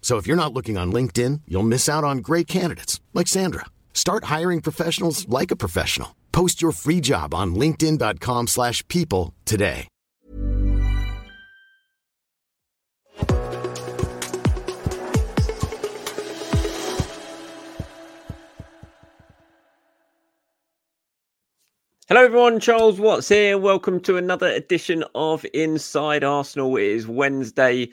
So if you're not looking on LinkedIn, you'll miss out on great candidates like Sandra. Start hiring professionals like a professional. Post your free job on linkedin.com/people today. Hello, everyone. Charles Watts here. Welcome to another edition of Inside Arsenal. It is Wednesday,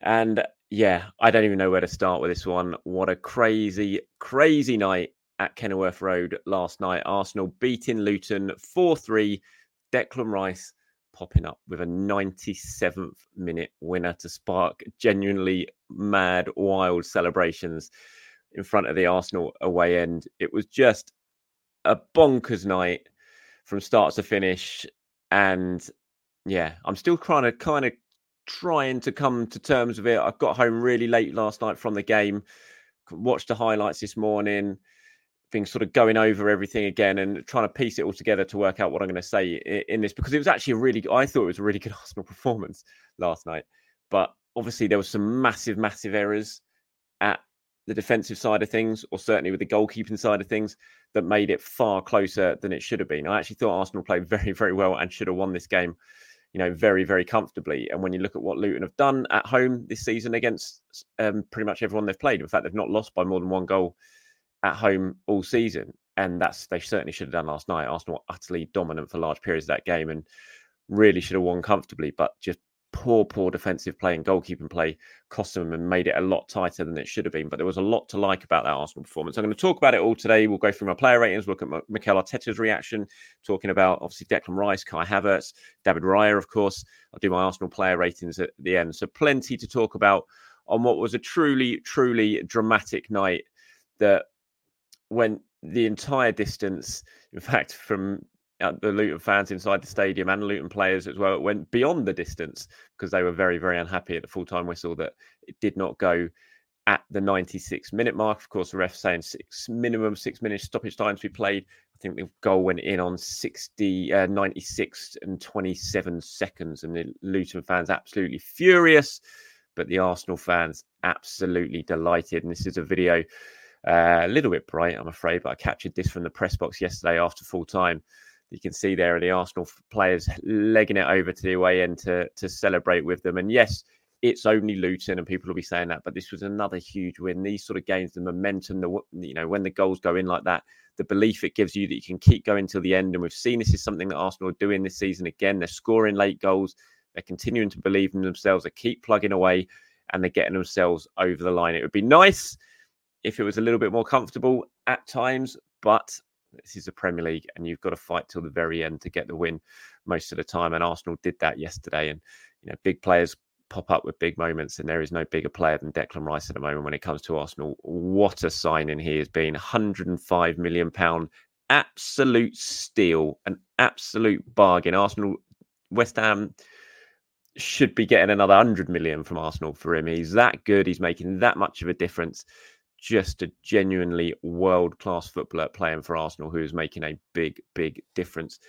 and yeah, I don't even know where to start with this one. What a crazy, crazy night at Kenilworth Road last night. Arsenal beating Luton 4 3. Declan Rice popping up with a 97th minute winner to spark genuinely mad, wild celebrations in front of the Arsenal away end. It was just a bonkers night from start to finish. And yeah, I'm still trying to kind of trying to come to terms with it. I got home really late last night from the game, watched the highlights this morning, been sort of going over everything again and trying to piece it all together to work out what I'm going to say in this because it was actually a really, I thought it was a really good Arsenal performance last night. But obviously, there were some massive, massive errors at the defensive side of things, or certainly with the goalkeeping side of things, that made it far closer than it should have been. I actually thought Arsenal played very, very well and should have won this game, you know, very, very comfortably. And when you look at what Luton have done at home this season against um, pretty much everyone they've played, in fact, they've not lost by more than one goal at home all season. And that's they certainly should have done last night. Arsenal utterly dominant for large periods of that game and really should have won comfortably, but just poor, poor defensive play and goalkeeping play cost them and made it a lot tighter than it should have been. But there was a lot to like about that Arsenal performance. I'm going to talk about it all today. We'll go through my player ratings, look at Mikel Arteta's reaction, talking about obviously Declan Rice, Kai Havertz, David Raya, of course. I'll do my Arsenal player ratings at the end. So plenty to talk about on what was a truly, truly dramatic night that went the entire distance. In fact, from the Luton fans inside the stadium and Luton players as well. It went beyond the distance because they were very, very unhappy at the full time whistle that it did not go at the 96 minute mark. Of course, the ref saying six minimum six minutes stoppage time to be played. I think the goal went in on 60, uh, 96 and 27 seconds, and the Luton fans absolutely furious, but the Arsenal fans absolutely delighted. And this is a video. Uh, a little bit bright, I'm afraid, but I captured this from the press box yesterday after full time you can see there are the Arsenal players legging it over to the away end to to celebrate with them. And yes, it's only Luton, and people will be saying that, but this was another huge win. These sort of games, the momentum, the you know when the goals go in like that, the belief it gives you that you can keep going till the end. And we've seen this is something that Arsenal are doing this season again. They're scoring late goals. They're continuing to believe in themselves. They keep plugging away, and they're getting themselves over the line. It would be nice if it was a little bit more comfortable at times, but this is the Premier League, and you've got to fight till the very end to get the win most of the time. And Arsenal did that yesterday. And you know, big players pop up with big moments, and there is no bigger player than Declan Rice at the moment when it comes to Arsenal. What a signing he has been! 105 million pound, absolute steal, an absolute bargain. Arsenal, West Ham should be getting another 100 million from Arsenal for him. He's that good. He's making that much of a difference. Just a genuinely world class footballer playing for Arsenal who is making a big, big difference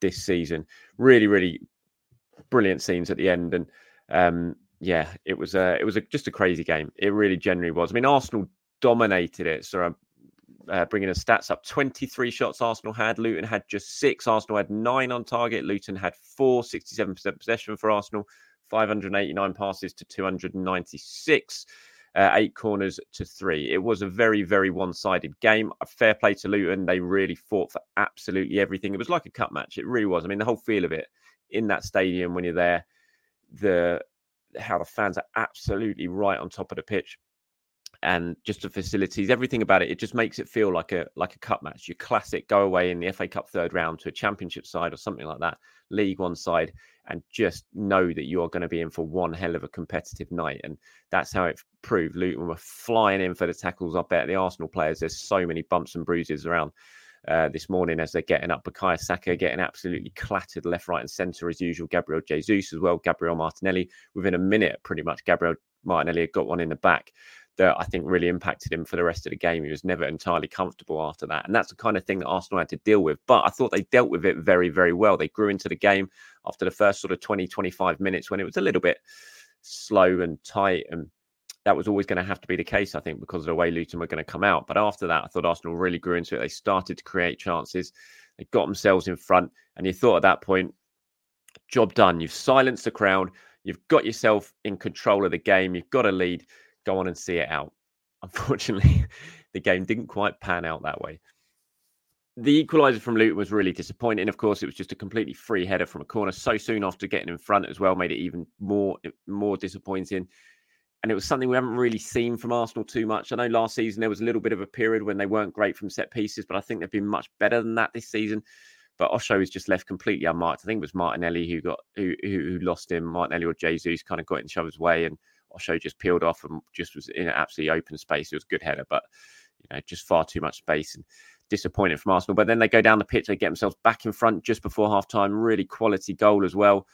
this season. Really, really brilliant scenes at the end. And um, yeah, it was a, it was a, just a crazy game. It really genuinely was. I mean, Arsenal dominated it. So I'm uh, bringing the stats up 23 shots Arsenal had. Luton had just six. Arsenal had nine on target. Luton had four, 67% possession for Arsenal, 589 passes to 296. Uh, eight corners to three. It was a very, very one sided game. A fair play to Luton. They really fought for absolutely everything. It was like a cup match. It really was. I mean, the whole feel of it in that stadium when you're there, the how the fans are absolutely right on top of the pitch and just the facilities, everything about it, it just makes it feel like a like a cup match. Your classic go away in the FA Cup third round to a championship side or something like that, League One side, and just know that you are going to be in for one hell of a competitive night. And that's how it proved. Luton were flying in for the tackles. I bet the Arsenal players, there's so many bumps and bruises around uh, this morning as they're getting up. Bukayo Saka getting absolutely clattered left, right, and centre as usual. Gabriel Jesus as well. Gabriel Martinelli within a minute, pretty much. Gabriel Martinelli had got one in the back that I think really impacted him for the rest of the game. He was never entirely comfortable after that. And that's the kind of thing that Arsenal had to deal with. But I thought they dealt with it very, very well. They grew into the game after the first sort of 20, 25 minutes when it was a little bit slow and tight. And that was always going to have to be the case, I think, because of the way Luton were going to come out. But after that, I thought Arsenal really grew into it. They started to create chances. They got themselves in front. And you thought at that point, job done. You've silenced the crowd. You've got yourself in control of the game. You've got a lead go on and see it out. Unfortunately, the game didn't quite pan out that way. The equaliser from Luton was really disappointing. Of course, it was just a completely free header from a corner so soon after getting in front as well, made it even more eh, more disappointing. And it was something we haven't really seen from Arsenal too much. I know last season there was a little bit of a period when they weren't great from set pieces, but I think they've been much better than that this season. But Osho is just left completely unmarked. I think it was Martinelli who got who who, lost him. Martinelli or Jesus kind of got in each other's way, and Osho just peeled off and just was in an absolutely open space. It was a good header, but you know, just far too much space and disappointing from Arsenal. But then they go down the pitch, they get themselves back in front just before half time. Really quality goal as well.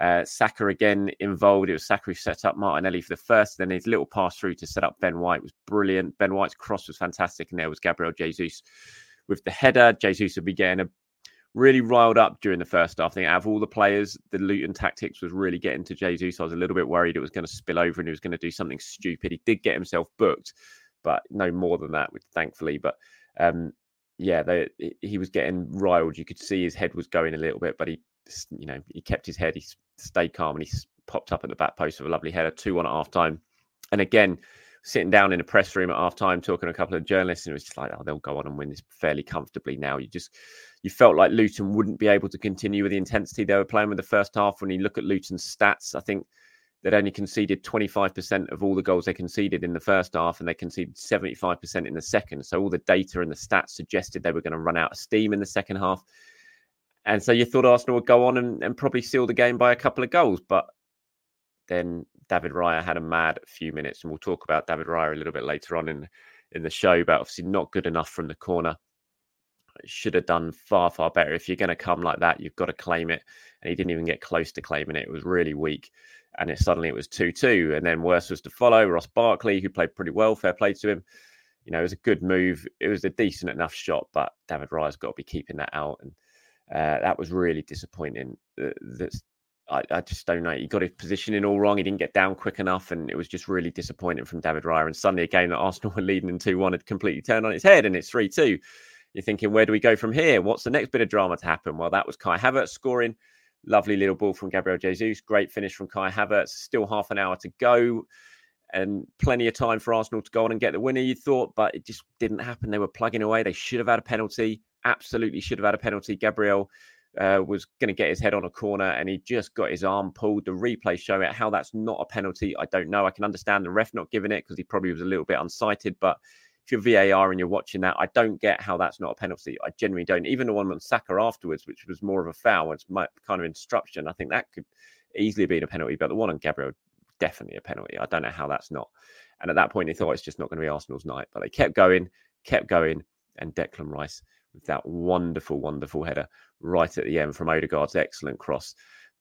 Uh, Saka again involved. It was Saka who set up Martinelli for the first. Then his little pass through to set up Ben White was brilliant. Ben White's cross was fantastic, and there was Gabriel Jesus with the header. Jesus would be getting a really riled up during the first half. I think out of all the players, the Luton tactics was really getting to Jesus. I was a little bit worried it was going to spill over and he was going to do something stupid. He did get himself booked, but no more than that, thankfully. But um, yeah, they, he was getting riled. You could see his head was going a little bit, but he, you know, he kept his head. He stayed calm and he popped up at the back post with a lovely header, two one at half time. And again, sitting down in a press room at half time talking to a couple of journalists, and it was just like, oh, they'll go on and win this fairly comfortably now. You just you felt like Luton wouldn't be able to continue with the intensity they were playing with the first half. When you look at Luton's stats, I think they'd only conceded 25% of all the goals they conceded in the first half, and they conceded 75% in the second. So all the data and the stats suggested they were going to run out of steam in the second half. And so you thought Arsenal would go on and, and probably seal the game by a couple of goals, but then David Raya had a mad few minutes, and we'll talk about David Raya a little bit later on in in the show. But obviously, not good enough from the corner. Should have done far far better. If you're going to come like that, you've got to claim it, and he didn't even get close to claiming it. It was really weak, and it suddenly it was two two, and then worse was to follow. Ross Barkley, who played pretty well, fair play to him. You know, it was a good move. It was a decent enough shot, but David Raya's got to be keeping that out, and uh, that was really disappointing. Uh, that's I, I, just don't know. He got his positioning all wrong. He didn't get down quick enough, and it was just really disappointing from David Raya. And suddenly, a game that Arsenal were leading in 2 1 had completely turned on its head, and it's 3 2. You're thinking, where do we go from here? What's the next bit of drama to happen? Well, that was Kai Havertz scoring. Lovely little ball from Gabriel Jesus. Great finish from Kai Havertz. Still half an hour to go, and plenty of time for Arsenal to go on and get the winner, you thought, but it just didn't happen. They were plugging away. They should have had a penalty. Absolutely should have had a penalty. Gabriel uh, was going to get his head on a corner and he just got his arm pulled. The replay show it. How that's not a penalty, I don't know. I can understand the ref not giving it because he probably was a little bit unsighted. But if you're VAR and you're watching that, I don't get how that's not a penalty. I genuinely don't. Even the one on Saka afterwards, which was more of a foul, it's my kind of instruction. I think that could easily be a penalty. But the one on Gabriel, definitely a penalty. I don't know how that's not. And at that point, he thought it's just not going to be Arsenal's night. But they kept going, kept going, and Declan Rice with that wonderful, wonderful header right at the end from Odegaard's excellent cross.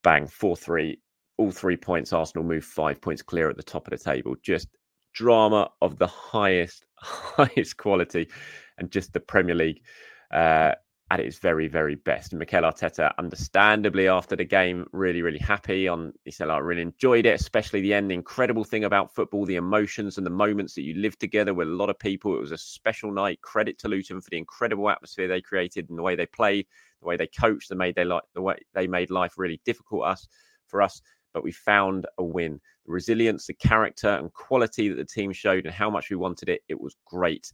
Bang, 4 3. all three points, Arsenal move five points clear at the top of the table. Just drama of the highest, highest quality, and just the Premier League uh, at its very, very best. And Mikel Arteta, understandably, after the game, really, really happy. On he said, "I really enjoyed it, especially the end. The incredible thing about football, the emotions and the moments that you live together with a lot of people. It was a special night. Credit to Luton for the incredible atmosphere they created and the way they played, the way they coached, made the way they made life really difficult us for us." But we found a win. The resilience, the character, and quality that the team showed, and how much we wanted it, it was great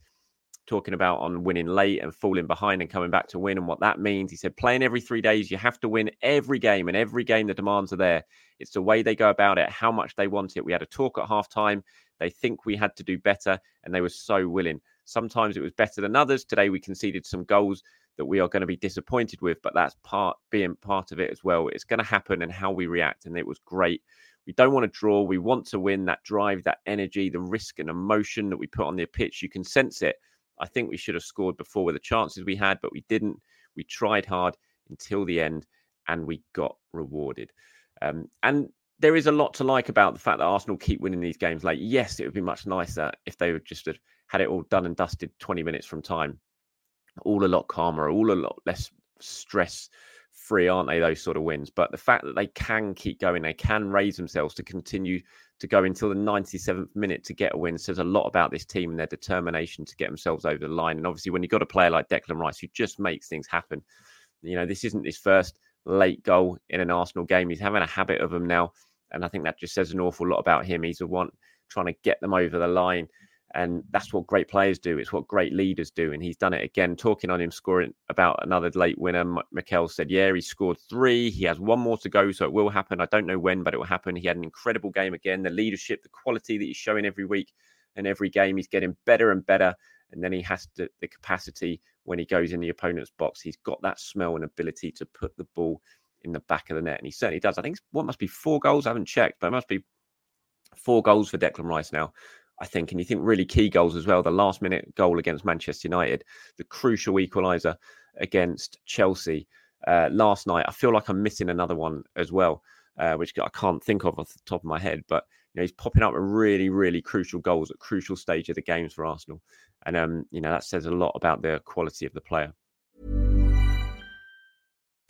talking about on winning late and falling behind and coming back to win and what that means. He said, playing every three days, you have to win every game, and every game the demands are there. It's the way they go about it, how much they want it. We had a talk at halftime. They think we had to do better, and they were so willing. Sometimes it was better than others. Today we conceded some goals that we are going to be disappointed with, but that's part being part of it as well. It's going to happen and how we react, and it was great. We don't want to draw. We want to win. That drive, that energy, the risk and emotion that we put on the pitch, you can sense it I think we should have scored before with the chances we had, but we didn't. We tried hard until the end and we got rewarded. Um, and there is a lot to like about the fact that Arsenal keep winning these games. Like, yes, it would be much nicer if they would just have had it all done and dusted 20 minutes from time. All a lot calmer, all a lot less stress free, aren't they? Those sort of wins. But the fact that they can keep going, they can raise themselves to continue to go until the 97th minute to get a win says a lot about this team and their determination to get themselves over the line. And obviously, when you've got a player like Declan Rice who just makes things happen, you know, this isn't his first late goal in an Arsenal game. He's having a habit of them now. And I think that just says an awful lot about him. He's the one trying to get them over the line. And that's what great players do. It's what great leaders do. And he's done it again. Talking on him scoring about another late winner, Mikel said, Yeah, he scored three. He has one more to go. So it will happen. I don't know when, but it will happen. He had an incredible game again. The leadership, the quality that he's showing every week and every game, he's getting better and better. And then he has to, the capacity when he goes in the opponent's box. He's got that smell and ability to put the ball in the back of the net. And he certainly does. I think what must be four goals. I haven't checked, but it must be four goals for Declan Rice now. I think. And you think really key goals as well. The last minute goal against Manchester United, the crucial equaliser against Chelsea uh, last night. I feel like I'm missing another one as well, uh, which I can't think of off the top of my head. But you know, he's popping up with really, really crucial goals at crucial stage of the games for Arsenal, and um, you know that says a lot about the quality of the player.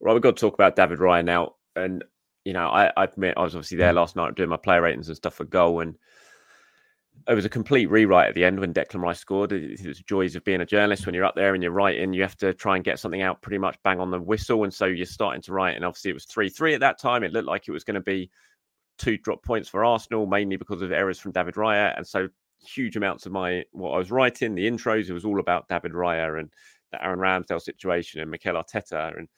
Right, we've got to talk about David Raya now. And, you know, I, I admit I was obviously there last night doing my player ratings and stuff for goal. And it was a complete rewrite at the end when Declan Rice scored. It was joys of being a journalist when you're up there and you're writing. You have to try and get something out pretty much bang on the whistle. And so you're starting to write. And obviously it was 3 3 at that time. It looked like it was going to be two drop points for Arsenal, mainly because of errors from David Raya. And so huge amounts of my what I was writing, the intros, it was all about David Raya and the Aaron Ramsdale situation and Mikel Arteta and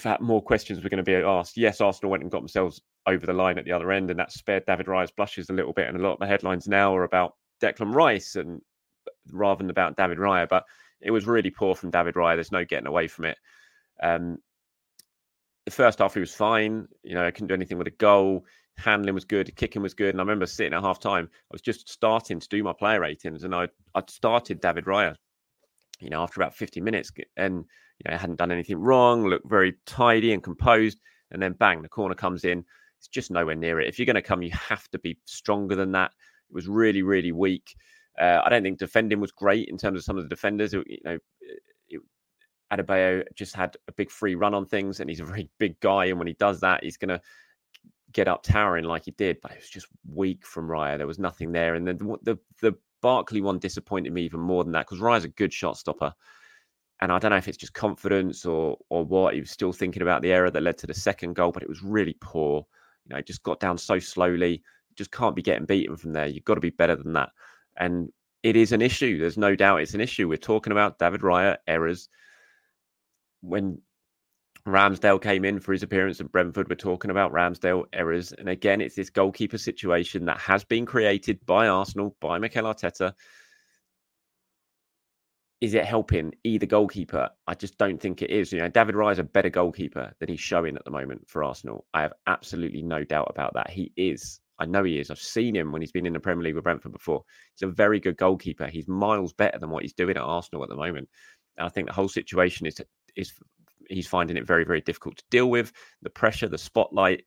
fact more questions were going to be asked. Yes, Arsenal went and got themselves over the line at the other end, and that spared David Raya's blushes a little bit. And a lot of the headlines now are about Declan Rice and rather than about David Raya. But it was really poor from David Raya. There's no getting away from it. Um, the first half he was fine. You know, I couldn't do anything with a goal. Handling was good, kicking was good. And I remember sitting at half time, I was just starting to do my player ratings, and I I'd started David Raya. You know, after about 50 minutes, and you know, hadn't done anything wrong, looked very tidy and composed, and then bang, the corner comes in. It's just nowhere near it. If you're going to come, you have to be stronger than that. It was really, really weak. Uh, I don't think defending was great in terms of some of the defenders. It, you know, it, Adebayo just had a big free run on things, and he's a very big guy. And when he does that, he's going to get up towering like he did. But it was just weak from Raya. There was nothing there. And then the the, the Barkley one disappointed me even more than that because Raya's a good shot stopper. And I don't know if it's just confidence or or what. He was still thinking about the error that led to the second goal, but it was really poor. You know, it just got down so slowly. Just can't be getting beaten from there. You've got to be better than that. And it is an issue. There's no doubt it's an issue. We're talking about David Raya errors when Ramsdale came in for his appearance at Brentford, we're talking about Ramsdale errors. And again, it's this goalkeeper situation that has been created by Arsenal, by Mikel Arteta. Is it helping either goalkeeper? I just don't think it is. You know, David Raya is a better goalkeeper than he's showing at the moment for Arsenal. I have absolutely no doubt about that. He is. I know he is. I've seen him when he's been in the Premier League with Brentford before. He's a very good goalkeeper. He's miles better than what he's doing at Arsenal at the moment. And I think the whole situation is is he's finding it very very difficult to deal with the pressure, the spotlight.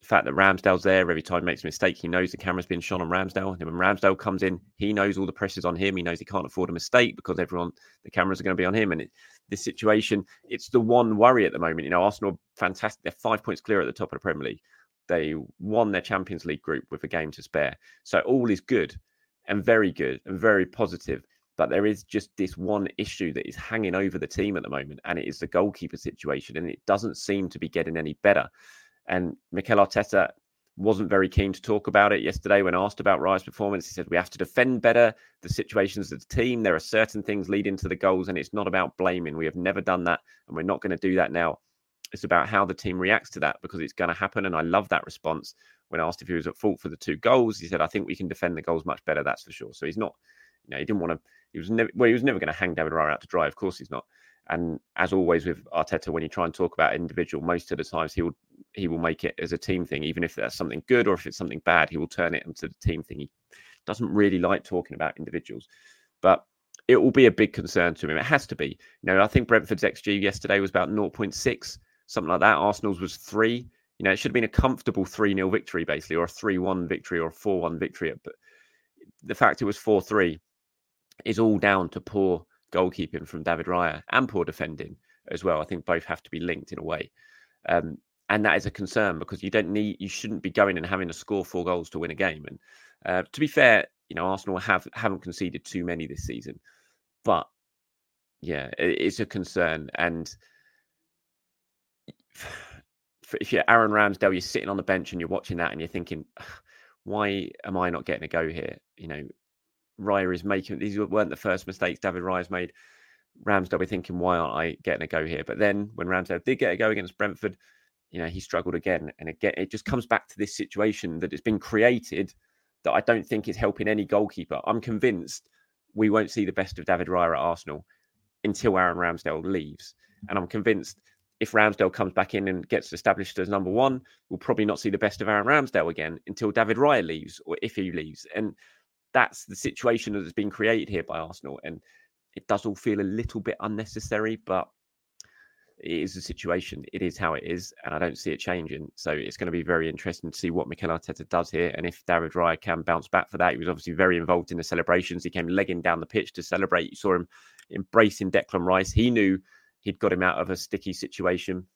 The fact that Ramsdale's there every time he makes a mistake, he knows the camera's been on Ramsdale. And when Ramsdale comes in, he knows all the pressure's on him. He knows he can't afford a mistake because everyone, the cameras are going to be on him. And it, this situation, it's the one worry at the moment. You know, Arsenal, fantastic. They're five points clear at the top of the Premier League. They won their Champions League group with a game to spare. So all is good and very good and very positive. But there is just this one issue that is hanging over the team at the moment, and it is the goalkeeper situation, and it doesn't seem to be getting any better. And Mikel Arteta wasn't very keen to talk about it yesterday when asked about Raya's performance. He said, We have to defend better the situations of the team. There are certain things leading to the goals, and it's not about blaming. We have never done that, and we're not going to do that now. It's about how the team reacts to that because it's going to happen. And I love that response. When asked if he was at fault for the two goals, he said, I think we can defend the goals much better, that's for sure. So he's not, you know, he didn't want to he was never well, he was never going to hang David Raya out to dry. Of course, he's not. And as always with Arteta, when you try and talk about individual, most of the times he will he will make it as a team thing, even if that's something good or if it's something bad, he will turn it into the team thing. He doesn't really like talking about individuals, but it will be a big concern to him. It has to be. You know, I think Brentford's XG yesterday was about 0.6, something like that. Arsenal's was three. You know, it should have been a comfortable 3 0 victory, basically, or a 3 1 victory or a 4 1 victory. But the fact it was 4 3 is all down to poor goalkeeping from David Raya and poor defending as well. I think both have to be linked in a way. Um, and that is a concern because you don't need, you shouldn't be going and having to score four goals to win a game. And uh, to be fair, you know, Arsenal have haven't conceded too many this season, but yeah, it, it's a concern. And if you're Aaron Ramsdale, you're sitting on the bench and you're watching that and you're thinking, why am I not getting a go here? You know, Raya is making. These weren't the first mistakes David Raya's made. Ramsdale be thinking, why aren't I getting a go here? But then when Ramsdale did get a go against Brentford, you know, he struggled again. And again, it just comes back to this situation that it's been created that I don't think is helping any goalkeeper. I'm convinced we won't see the best of David Raya at Arsenal until Aaron Ramsdale leaves. And I'm convinced if Ramsdale comes back in and gets established as number one, we'll probably not see the best of Aaron Ramsdale again until David Raya leaves or if he leaves. And that's the situation that has been created here by Arsenal. And it does all feel a little bit unnecessary, but it is the situation. It is how it is, and I don't see it changing. So it's going to be very interesting to see what Mikel Arteta does here, and if David Raya can bounce back for that. He was obviously very involved in the celebrations. He came legging down the pitch to celebrate. You saw him embracing Declan Rice. He knew he'd got him out of a sticky situation.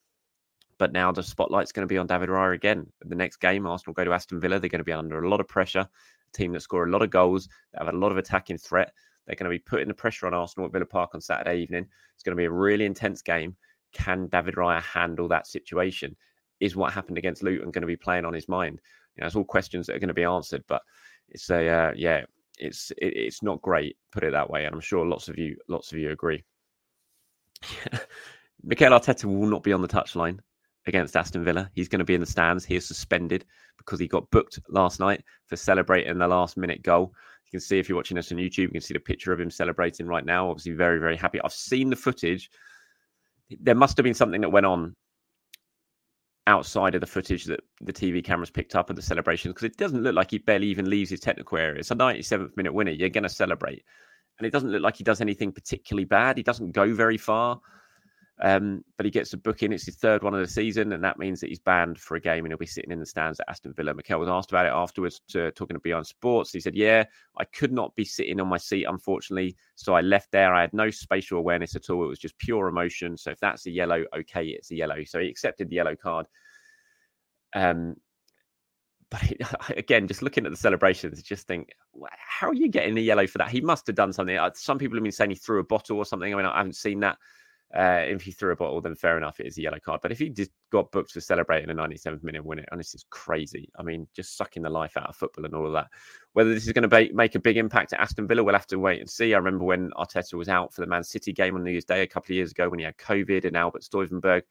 But now the spotlight's going to be on David Raya again. The next game, Arsenal go to Aston Villa. They're going to be under a lot of pressure team that score a lot of goals, that have a lot of attacking threat. They're going to be putting the pressure on Arsenal at Villa Park on Saturday evening. It's going to be a really intense game. Can David Raya handle that situation? Is what happened against Luton going to be playing on his mind? You know, it's all questions that are going to be answered, but it's a uh, yeah, it's it, it's not great. Put it that way, and I'm sure lots of you lots of you agree. Mikel Arteta will not be on the touchline against Aston Villa. He's going to be in the stands. He is suspended because he got booked last night for celebrating the last minute goal. You can see if you're watching us on YouTube, you can see the picture of him celebrating right now. Obviously, very, very happy. I've seen the footage. There must have been something that went on outside of the footage that the TV cameras picked up of the celebrations because it doesn't look like he barely even leaves his technical area. It's a 97th minute winner. You're going to celebrate. And it doesn't look like he does anything particularly bad. He doesn't go very far. Um, but he gets a booking. It's his third one of the season, and that means that he's banned for a game and he'll be sitting in the stands at Aston Villa. Mikel was asked about it afterwards, to, talking to Beyond Sports. He said, Yeah, I could not be sitting on my seat, unfortunately. So I left there. I had no spatial awareness at all. It was just pure emotion. So if that's a yellow, okay, it's a yellow. So he accepted the yellow card. Um, but again, just looking at the celebrations, just think, how are you getting the yellow for that? He must have done something. Some people have been saying he threw a bottle or something. I mean, I haven't seen that. Uh, if he threw a bottle, then fair enough, it is a yellow card. But if he just got booked for celebrating a 97th minute win, it, this is crazy. I mean, just sucking the life out of football and all of that. Whether this is going to make a big impact at Aston Villa, we'll have to wait and see. I remember when Arteta was out for the Man City game on New Year's Day a couple of years ago when he had COVID and Albert Stuivenberg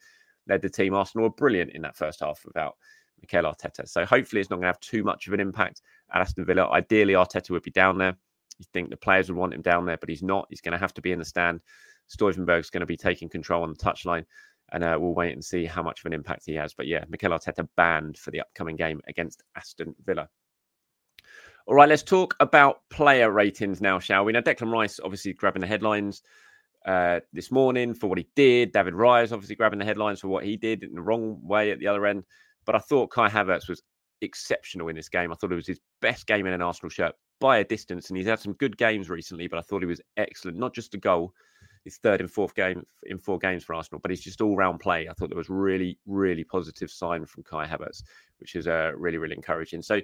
led the team. Arsenal were brilliant in that first half without Mikel Arteta. So hopefully it's not going to have too much of an impact at Aston Villa. Ideally, Arteta would be down there. You think the players would want him down there, but he's not. He's going to have to be in the stand. Stuivenberg's going to be taking control on the touchline, and uh, we'll wait and see how much of an impact he has. But yeah, Mikel Arteta banned for the upcoming game against Aston Villa. All right, let's talk about player ratings now, shall we? Now, Declan Rice obviously grabbing the headlines uh, this morning for what he did. David is obviously grabbing the headlines for what he did in the wrong way at the other end. But I thought Kai Havertz was exceptional in this game. I thought it was his best game in an Arsenal shirt by a distance, and he's had some good games recently. But I thought he was excellent. Not just a goal, his third and fourth game in four games for Arsenal, but he's just all round play. I thought there was really, really positive sign from Kai Havertz, which is uh, really, really encouraging. So,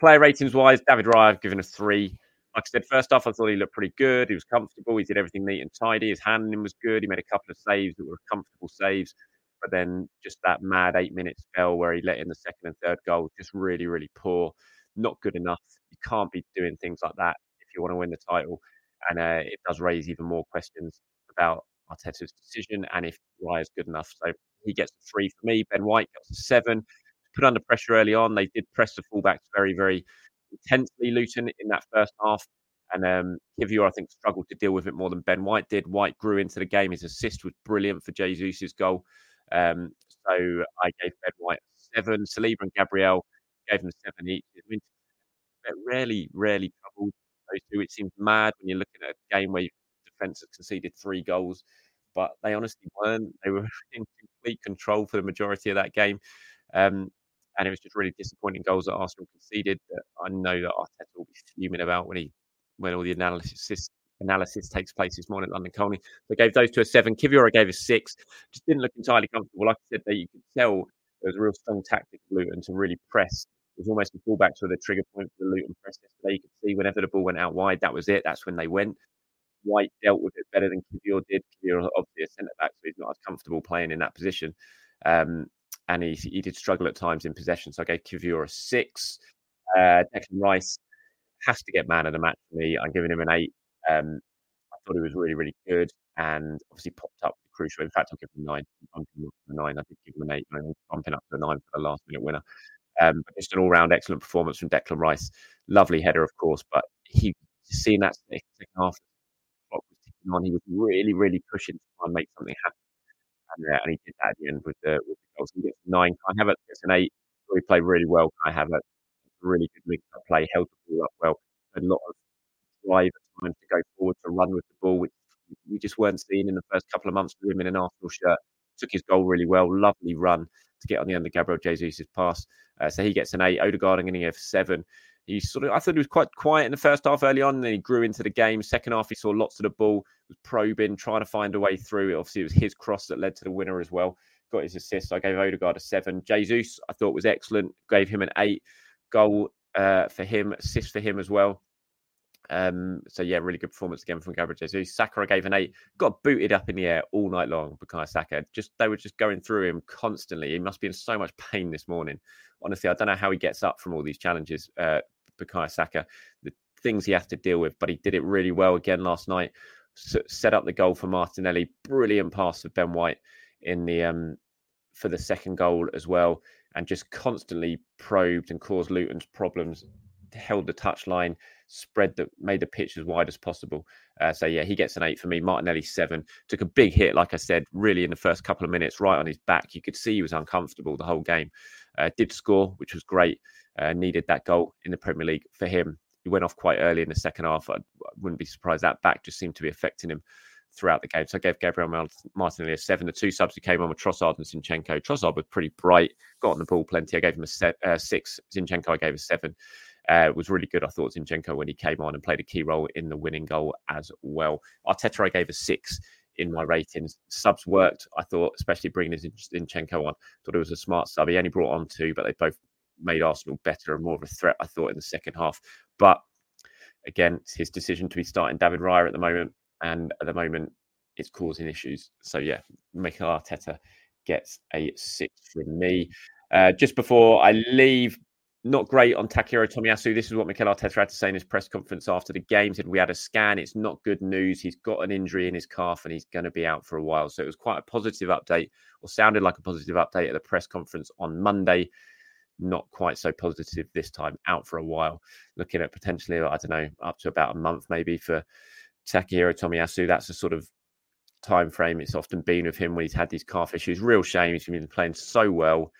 player ratings wise, David Raya I've given a three. Like I said, first off, I thought he looked pretty good. He was comfortable. He did everything neat and tidy. His handling was good. He made a couple of saves that were comfortable saves but then just that mad eight minute spell where he let in the second and third goal, just really, really poor, not good enough. You can't be doing things like that if you want to win the title. And uh, it does raise even more questions about Arteta's decision and if Raya's good enough. So he gets a three for me. Ben White gets a seven. Put under pressure early on. They did press the fullbacks very, very intensely, Luton, in that first half. And um, Kiwior, I think, struggled to deal with it more than Ben White did. White grew into the game. His assist was brilliant for Jesus' goal. Um, so I gave Ben White seven. Saliba and Gabriel gave them seven each. I mean, rarely, rarely troubled those two. It seems mad when you're looking at a game where defence has conceded three goals, but they honestly weren't. They were in complete control for the majority of that game. Um, and it was just really disappointing goals that Arsenal conceded that I know that Arteta will be fuming about when he when all the analysis analysis takes place this morning at London Colney. I gave those to a seven. Kiwior I gave a six. Just didn't look entirely comfortable. Like I said, there you could tell there was a real strong tactic of Luton to really press. It was almost the fullbacks were the trigger point for the Luton press yesterday. You could see whenever the ball went out wide, that was it. That's when they went. White dealt with it better than Kiwior did. Kiwior obviously a centre back, so he's not as comfortable playing in that position. Um, and he, he did struggle at times in possession. So I gave Kiwior a six. Uh, Declan Rice has to get man of the match for me. I'm giving him an eight. Um, I thought he was really, really good and obviously popped up crucial. In fact, I'll give him a nine. I'm a nine. I did give him an eight. I'm bumping up to a nine for the last minute winner. Um, but just an all round excellent performance from Declan Rice. Lovely header, of course, but he seeing that second half on. He was really, really pushing to try and make something happen. And, uh, and he did that at the end with the, with the goals. He gets nine. Kai Havertz gets an eight. He played really well. Kai Havertz, really good link up play, held the ball up well. A lot of drive time to go forward to run with the ball, which we just weren't seeing in the first couple of months with him in an Arsenal shirt. Took his goal really well, lovely run to get on the end of Gabriel Jesus' pass. Uh, so he gets an eight. Odegaard, I'm going to give seven. He sort of, I thought he was quite quiet in the first half early on, and then he grew into the game. Second half, he saw lots of the ball, was probing, trying to find a way through. Obviously, it was his cross that led to the winner as well. Got his assist. I gave Odegaard a seven. Jesus, I thought was excellent. Gave him an eight. Goal uh, for him, assist for him as well. Um, so yeah, really good performance again from Gabriel Jesus. Saka gave an eight, got booted up in the air all night long. Bukayo Saka, just they were just going through him constantly. He must be in so much pain this morning. Honestly, I don't know how he gets up from all these challenges. Uh, Bukayo Saka, the things he has to deal with, but he did it really well again last night. Set up the goal for Martinelli. Brilliant pass for Ben White in the um for the second goal as well, and just constantly probed and caused Luton's problems. Held the touchline spread that made the pitch as wide as possible. Uh, so yeah, he gets an eight for me. Martinelli seven took a big hit, like I said, really in the first couple of minutes, right on his back. You could see he was uncomfortable the whole game. Uh, did score, which was great. Uh, needed that goal in the Premier League for him. He went off quite early in the second half. I, wouldn't be surprised that back just seemed to be affecting him throughout the game. So I gave Gabriel Martinelli a seven. The two subs who came on were Trossard and Zinchenko. Trossard was pretty bright, got on the ball plenty. I gave him a uh, six. Zinchenko, I gave a seven. Uh, was really good. I thought Zinchenko when he came on and played a key role in the winning goal as well. Arteta, I gave a six in my ratings. Subs worked, I thought, especially bringing Zinchenko on. Thought it was a smart sub. He only brought on two, but they both made Arsenal better and more of a threat, I thought, in the second half. But again, it's his decision to be starting David Raya at the moment. And at the moment, it's causing issues. So, yeah, Mikel Arteta gets a six from me. Uh, just before I leave, not great on Takehiro Tomiyasu. This is what Mikel Arteta had to say in his press conference after the game. Said we had a scan. It's not good news. He's got an injury in his calf and he's going to be out for a while. So it was quite a positive update, or sounded like a positive update at the press conference on Monday. Not quite so positive this time. Out for a while. Looking at potentially, I don't know, up to about a month maybe for Takehiro Tomiyasu. That's a sort of time frame it's often been with him when he's had these calf issues. Real shame. He's been playing so well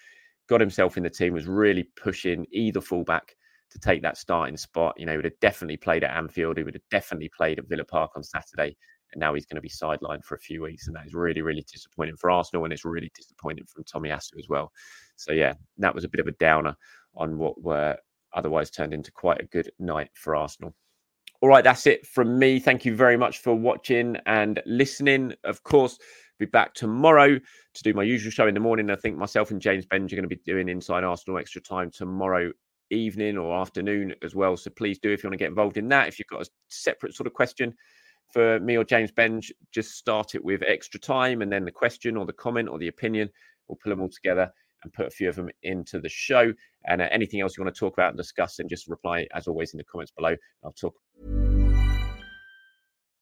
got himself in the team, was really pushing either fullback to take that starting spot. You know, he would have definitely played at Anfield. He would have definitely played at Villa Park on Saturday. And now he's going to be sidelined for a few weeks. And that is really, really disappointing for Arsenal. And it's really disappointing from Tommy Tomiyasu as well. So, yeah, that was a bit of a downer on what were otherwise turned into quite a good night for Arsenal. All right, that's it from me. Thank you very much for watching and listening. Of course, be back tomorrow to do my usual show in the morning. I think myself and James Benge are going to be doing Inside Arsenal extra time tomorrow evening or afternoon as well. So please do if you want to get involved in that. If you've got a separate sort of question for me or James Benge, just start it with extra time and then the question or the comment or the opinion. We'll pull them all together and put a few of them into the show. And uh, anything else you want to talk about and discuss, then just reply as always in the comments below. I'll talk.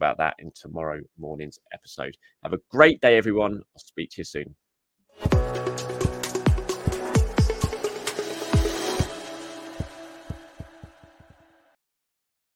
About that in tomorrow morning's episode. Have a great day, everyone. I'll speak to you soon.